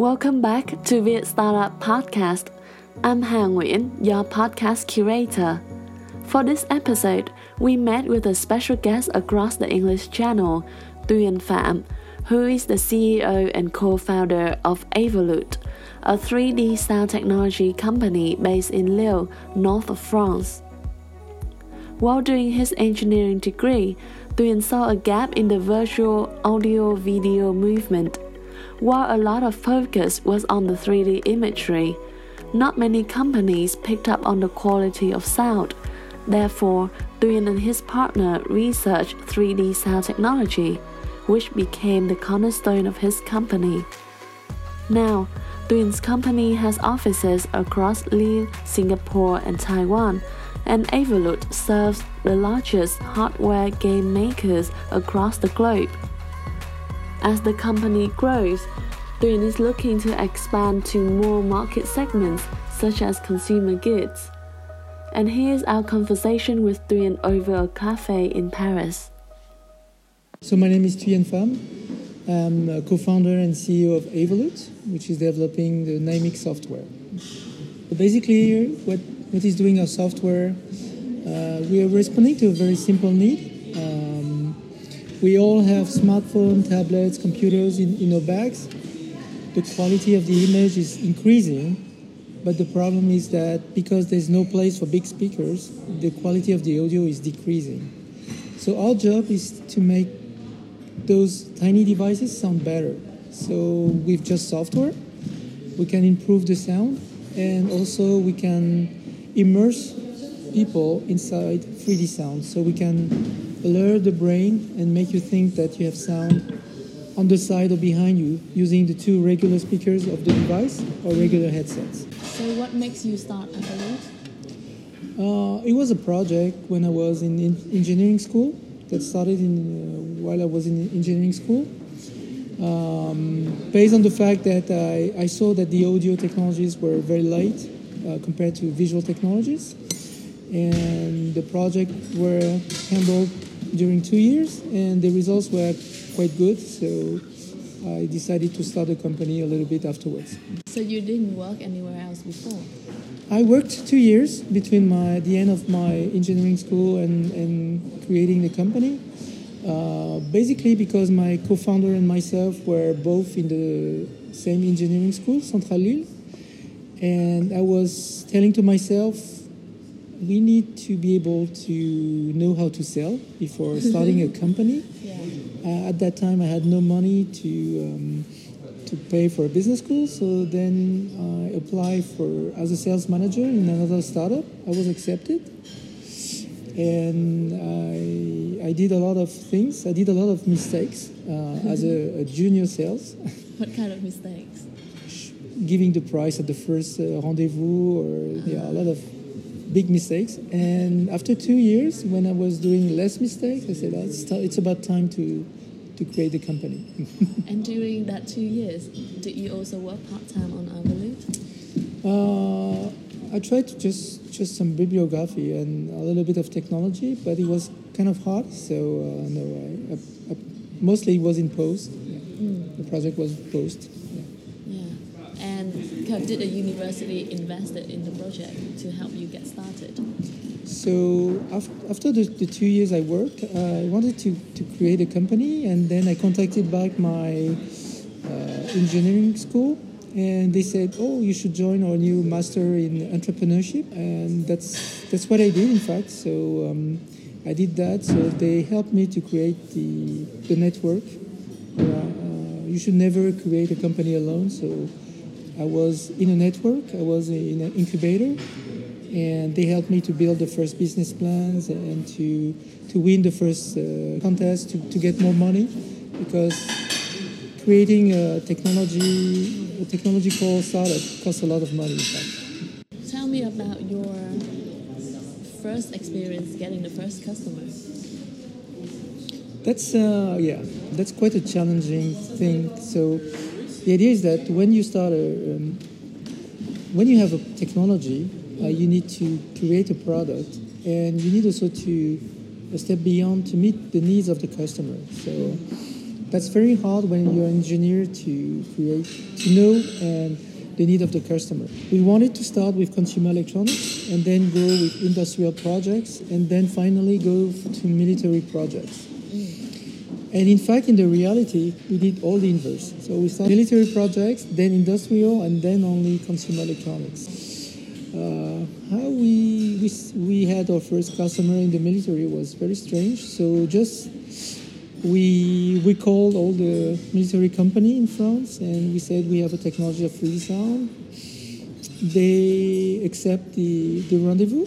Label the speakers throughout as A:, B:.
A: Welcome back to Viet Startup Podcast. I'm Hà Nguyen, your podcast curator. For this episode, we met with a special guest across the English channel, Tuyen Pham, who is the CEO and co-founder of A-Volute, a 3D sound technology company based in Lille, north of France. While doing his engineering degree, Tuyen saw a gap in the virtual audio video movement. While a lot of focus was on the 3D imagery, not many companies picked up on the quality of sound. Therefore, Tuyen and his partner researched 3D sound technology, which became the cornerstone of his company. Now, Tuyen's company has offices across Lille, Singapore, and Taiwan and A-Volute serves the largest hardware game makers across the globe. As the company grows, Tuyen is looking to expand to more market segments such as consumer goods. And here's our conversation with Tuyen over a cafe in Paris.
B: So my name is Tuyen Pham. I'm a co-founder and CEO of A-Volute, which is developing the Nahimic software. basically, what what is doing our software. Uh, we are responding to a very simple need. We all have smartphones, tablets, computers in, in our bags. The quality of the image is increasing, but the problem is that because there's no place for big speakers, the quality of the audio is decreasing. So our job is to make those tiny devices sound better. So with just software, we can improve the sound and also we can immerse people inside 3D sound so we can alert the brain and make you think that you have sound on the side or behind you using the two regular speakers of the device or regular headsets.
A: So, what makes you start A-Volute?
B: Uh, it was a project when I was in, in engineering school that started in, uh, while I was in engineering school. Um, based on the fact that I, I saw that the audio technologies were very late uh, compared to visual technologies. And the project were handled during two years, and the results were quite good. So I decided to start a company a little bit afterwards.
A: So you didn't work anywhere else before?
B: I worked two years between my the end of my engineering school and, and creating the company. Uh, basically, because my co-founder and myself were both in the same engineering school, Centrale Lille, and I was telling to myself, we need to be able to know how to sell before starting a company. Yeah. Uh, at that time, I had no money to um, to pay for a business school, so then I applied for as a sales manager in another startup. I was accepted, and I I did a lot of things. I did a lot of mistakes uh, as a, a junior sales.
A: What kind of mistakes?
B: giving the price at the first uh, rendezvous or yeah, a lot of big mistakes. And after two years, when I was doing less mistakes, I said, oh, it's, it's about time to, to create the company.
A: and during that two years, did you also work part-time on A-Volute?
B: Uh, I tried to just, just some bibliography and a little bit of technology, but it was kind of hard. So uh, no, I, I, I, mostly it was in post. Yeah. Mm. The project was post
A: did the university invested in the project to help you get started?
B: So after the, the two years I worked, uh, I wanted to, to create a company, and then I contacted back my uh, engineering school, and they said, "Oh, you should join our new master in entrepreneurship," and that's that's what I did, in fact. So um, I did that. So they helped me to create the the network. Uh, you should never create a company alone. So I was in a network, I was in an incubator, and they helped me to build the first business plans and to, to win the first uh, contest to, to get more money because creating a technology, a technological startup costs a lot of money.
A: Tell me about your first experience getting the first customer.
B: That's uh, yeah, that's quite a challenging thing. So the idea is that when you start a, um, when you have a technology, uh, you need to create a product, and you need also to step beyond to meet the needs of the customer. So that's very hard when you're an engineer to create, to know and the need of the customer. We wanted to start with consumer electronics and then go with industrial projects and then finally go to military projects. And in fact, in the reality, we did all the inverse. So we started military projects, then industrial, and then only consumer electronics. Uh, how we, we we had our first customer in the military was very strange. So just we we called all the military company in France and we said we have a technology of 3D sound. They accept the, the rendezvous,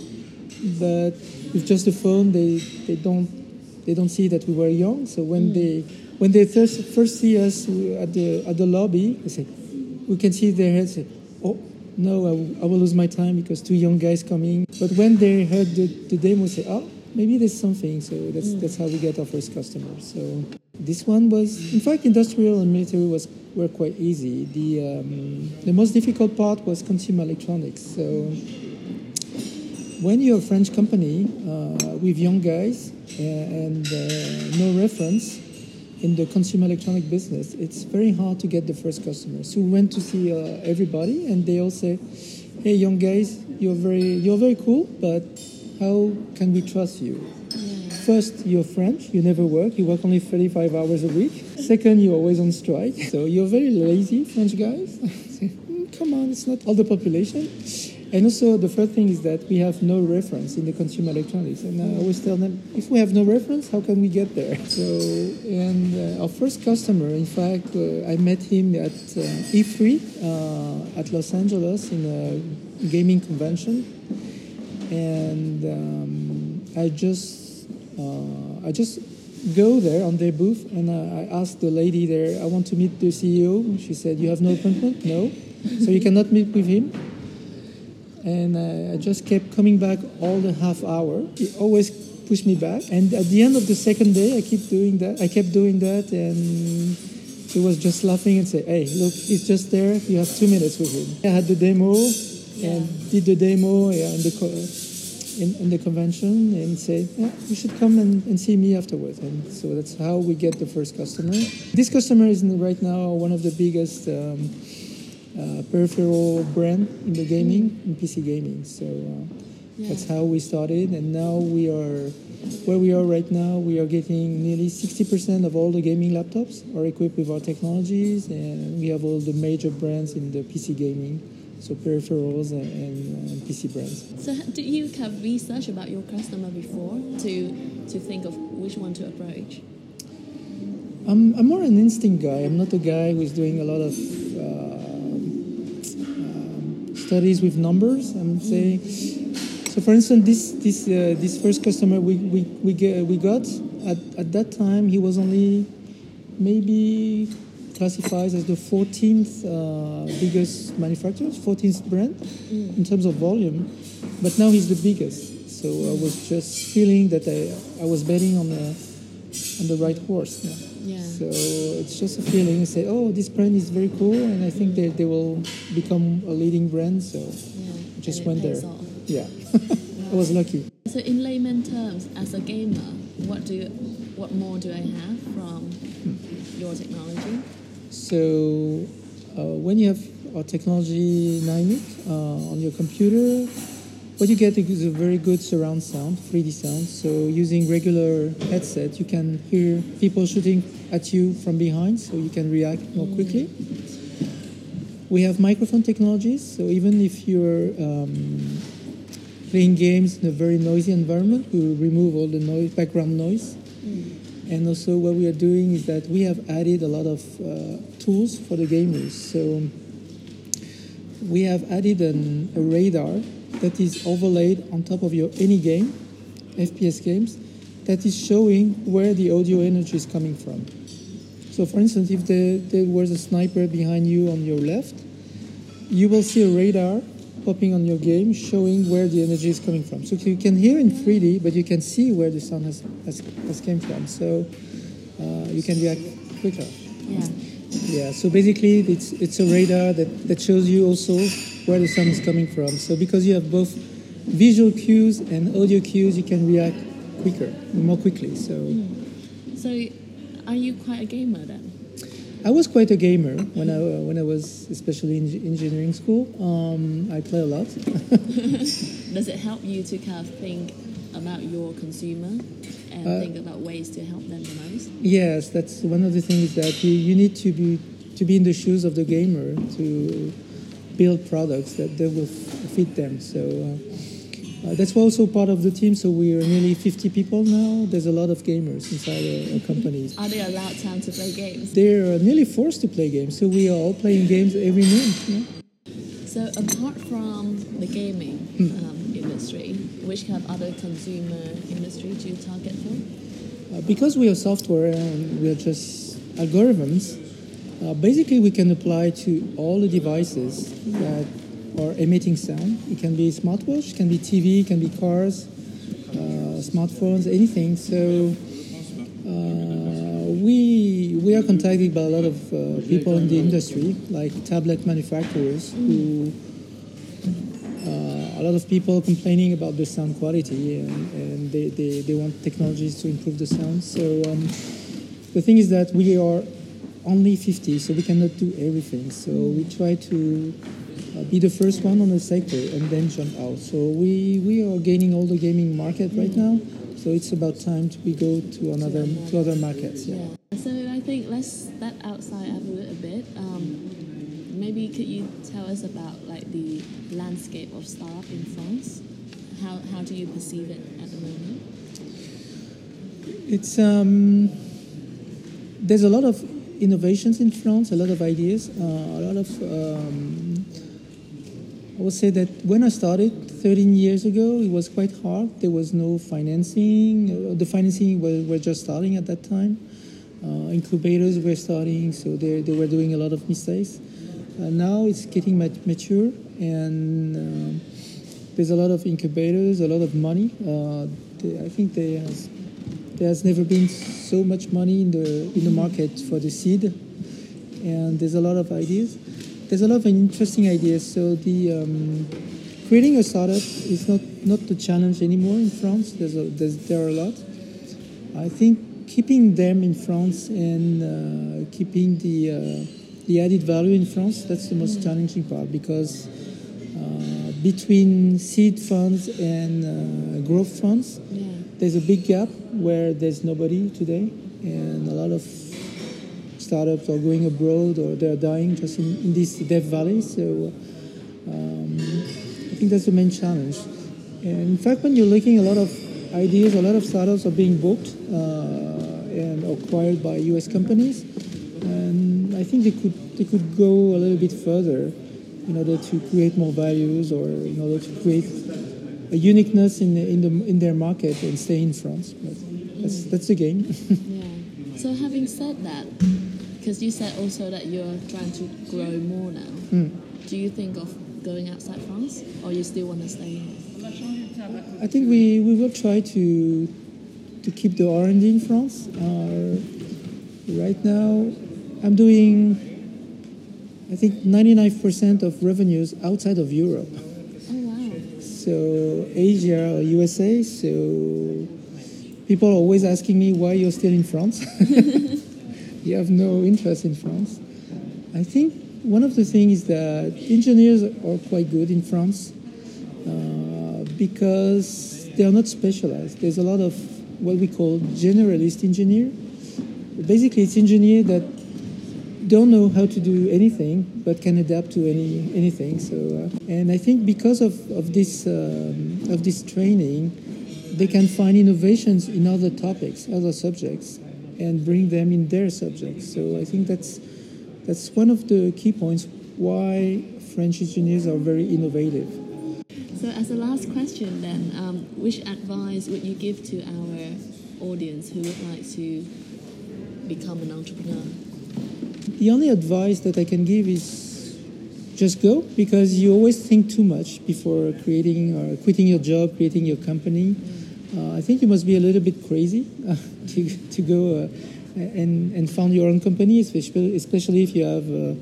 B: but with just the phone, they, they don't they don't see that we were young. So when mm. they when they first, first see us at the at the lobby, they say we can see their heads say, "Oh no, I will, I will lose my time because two young guys coming." But when they heard the, the demo, say, "Oh, maybe there's something." So that's mm. that's how we get our first customers. So this one was, in fact, industrial and military was were quite easy. The um, the most difficult part was consumer electronics. So when you're a French company uh, with young guys and uh, no reference in the consumer electronic business, it's very hard to get the first customers. So we went to see uh, everybody, and they all say, "Hey, young guys, you're very you're very cool, but how can we trust you?" First, you're French, you never work, you work only 35 hours a week. Second, you're always on strike, so you're very lazy, French guys. Come on, it's not all the population. And also, the third thing is that we have no reference in the consumer electronics. And I always tell them, if we have no reference, how can we get there? So, and uh, our first customer, in fact, uh, I met him at uh, E3 uh, at Los Angeles in a gaming convention. And um, I just, uh, I just go there on their booth and I asked the lady there, I want to meet the CEO. She said, You have no appointment? No. So you cannot meet with him? And uh, I just kept coming back all the half hour. He always pushed me back, and at the end of the second day, I keep doing that. I kept doing that, and he was just laughing and say, "Hey, look, he's just there. You have two minutes with him." I had the demo yeah. and did the demo yeah, in the in, in, the convention and say, yeah, you should come and, and see me afterwards. And so that's how we get the first customer. This customer is right now one of the biggest. Um, uh, peripheral brand in the gaming, in PC gaming. So uh, yeah. that's how we started, and now we are where we are right now. We are getting nearly 60% of all the gaming laptops are equipped with our technologies, and we have all the major brands in the PC gaming. So peripherals and, and, and PC brands.
A: So, do you have research about your customer before to to think of which one to approach?
B: I'm, I'm more an instinct guy. I'm not a guy who's doing a lot of uh, studies with numbers. I'm saying. So, for instance, this this uh, this first customer we we we, get, we got at, at that time he was only maybe classified as the 14th uh, biggest manufacturer, 14th brand mm. in terms of volume, but now he's the biggest. So I was just feeling that I, I was betting on the on the right horse. Yeah. Yeah. So it's just a feeling. Say, oh, this brand is very cool, and I think they, they will become a leading brand. So yeah. I just went there. Off. Yeah, I was lucky.
A: So in layman terms, as a gamer, what do what more do I have from hmm. your technology?
B: So uh, when you have a technology Nahimic uh, on your computer, what you get is a very good surround sound, 3D sound. So using regular headset, you can hear people shooting at you from behind, so you can react more quickly. We have microphone technologies, so even if you're um, playing games in a very noisy environment, we remove all the noise, background noise. And also, what we are doing is that we have added a lot of uh, tools for the gamers. So we have added an, a radar that is overlaid on top of your any game, FPS games, that is showing where the audio energy is coming from. So, for instance, if there, there was a sniper behind you on your left, you will see a radar popping on your game showing where the energy is coming from. So you can hear in 3D, but you can see where the sound has, has, has came from. So uh, you can react quicker.
A: Yeah.
B: Yeah, so basically it's, it's a radar that, that shows you also where the sound is coming from. So because you have both visual cues and audio cues, you can react quicker, more quickly. So,
A: mm. so are you quite a gamer then?
B: I was quite a gamer when I when I was especially in engineering school. Um, I play a lot.
A: Does it help you to kind of think about your consumer and uh, think about ways to help them the most?
B: Yes, that's one of the things that you, you need to be to be in the shoes of the gamer to build products that, that will fit them. So. Uh, uh, that's also part of the team, so we are nearly 50 people now. There's a lot of gamers inside our, companies.
A: Are they allowed time to play games?
B: They're nearly forced to play games, so we are all playing games every month. Yeah?
A: So, apart from the gaming hmm. um, industry, which kind of other consumer industry do you target for?
B: Uh, because we are software and we are just algorithms, uh, basically we can apply to all the devices that are emitting sound. It can be smartwatch, it can be TV, it can be cars, uh, smartphones, anything. So uh, we we are contacted by a lot of uh, people in the industry, like tablet manufacturers, who uh, a lot of people complaining about the sound quality, and, and they, they, they want technologies to improve the sound. So um, the thing is that we are only 50, so we cannot do everything. So we try to uh, be the first one on the sector and then jump out. So we, we are gaining all the gaming market right now. So it's about time to we go to another to other markets. Yeah.
A: So I think let's step outside a little bit. Um, maybe could you tell us about like the landscape of startup in France? How how do you perceive it at the moment?
B: It's um, there's a lot of innovations in France, a lot of ideas, uh, a lot of um, I would say that when I started 13 years ago, it was quite hard. There was no financing. Uh, the financing were, were just starting at that time. Uh, incubators were starting, so they, they were doing a lot of mistakes. Uh, now it's getting mature, and uh, there's a lot of incubators, a lot of money. Uh, they, I think there has, there has never been so much money in the in the market for the seed, and there's a lot of ideas there's a lot of interesting ideas. So the um, creating a startup is not not the challenge anymore in France. There's, a, there's there are a lot. I think keeping them in France and uh, keeping the uh, the added value in France that's the most challenging part because uh, between seed funds and uh, growth funds. There's a big gap where there's nobody today, and a lot of startups are going abroad or they're dying just in, in this Death Valley. So um, I think that's the main challenge. And in fact, when you're looking, a lot of ideas, a lot of startups are being bought uh, and acquired by U.S. companies, and I think they could they could go a little bit further in order to create more values or in order to create a uniqueness in the, in the in their market and stay in France. But that's that's the game.
A: yeah. So having said that, because you said also that you're trying to grow more now. Mm. Do you think of going outside France, or you still want to stay here?
B: I think we, we will try to to keep the R and D in France. Uh, right now, I'm doing I think 99% of revenues outside of Europe. So Asia or USA. So people are always asking me why you're still in France. you have no interest in France. I think one of the things is that engineers are quite good in France uh, because they are not specialized. There's a lot of what we call generalist engineer. Basically, it's engineer that don't know how to do anything but can adapt to any anything. So, uh, and I think because of of this um, of this training, they can find innovations in other topics, other subjects and bring them in their subjects. So I think that's that's one of the key points why French engineers are very innovative.
A: So as a last question, then, um, which advice would you give to our audience who would like to become an entrepreneur?
B: The only advice that I can give is just go because you always think too much before creating or quitting your job, creating your company. Uh, I think you must be a little bit crazy uh, to, to go uh, and, and found your own company, especially, if you have a,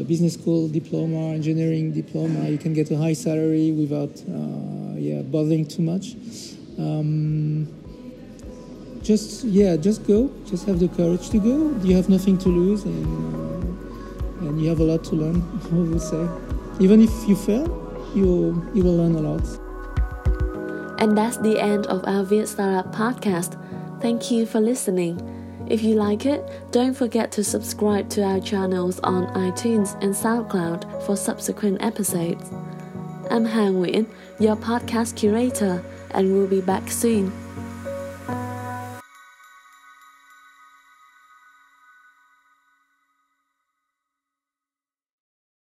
B: a, business school diploma, engineering diploma. You can get a high salary without uh, yeah, bothering too much. Um, just yeah, just go. Just have the courage to go. You have nothing to lose, and uh, and you have a lot to learn. I would say, even if you fail, you you will learn a lot.
A: And that's the end of our Viet Startup podcast. Thank you for listening. If you like it, don't forget to subscribe to our channels on iTunes and SoundCloud for subsequent episodes. I'm Han Nguyen, your podcast curator, and we'll be back soon.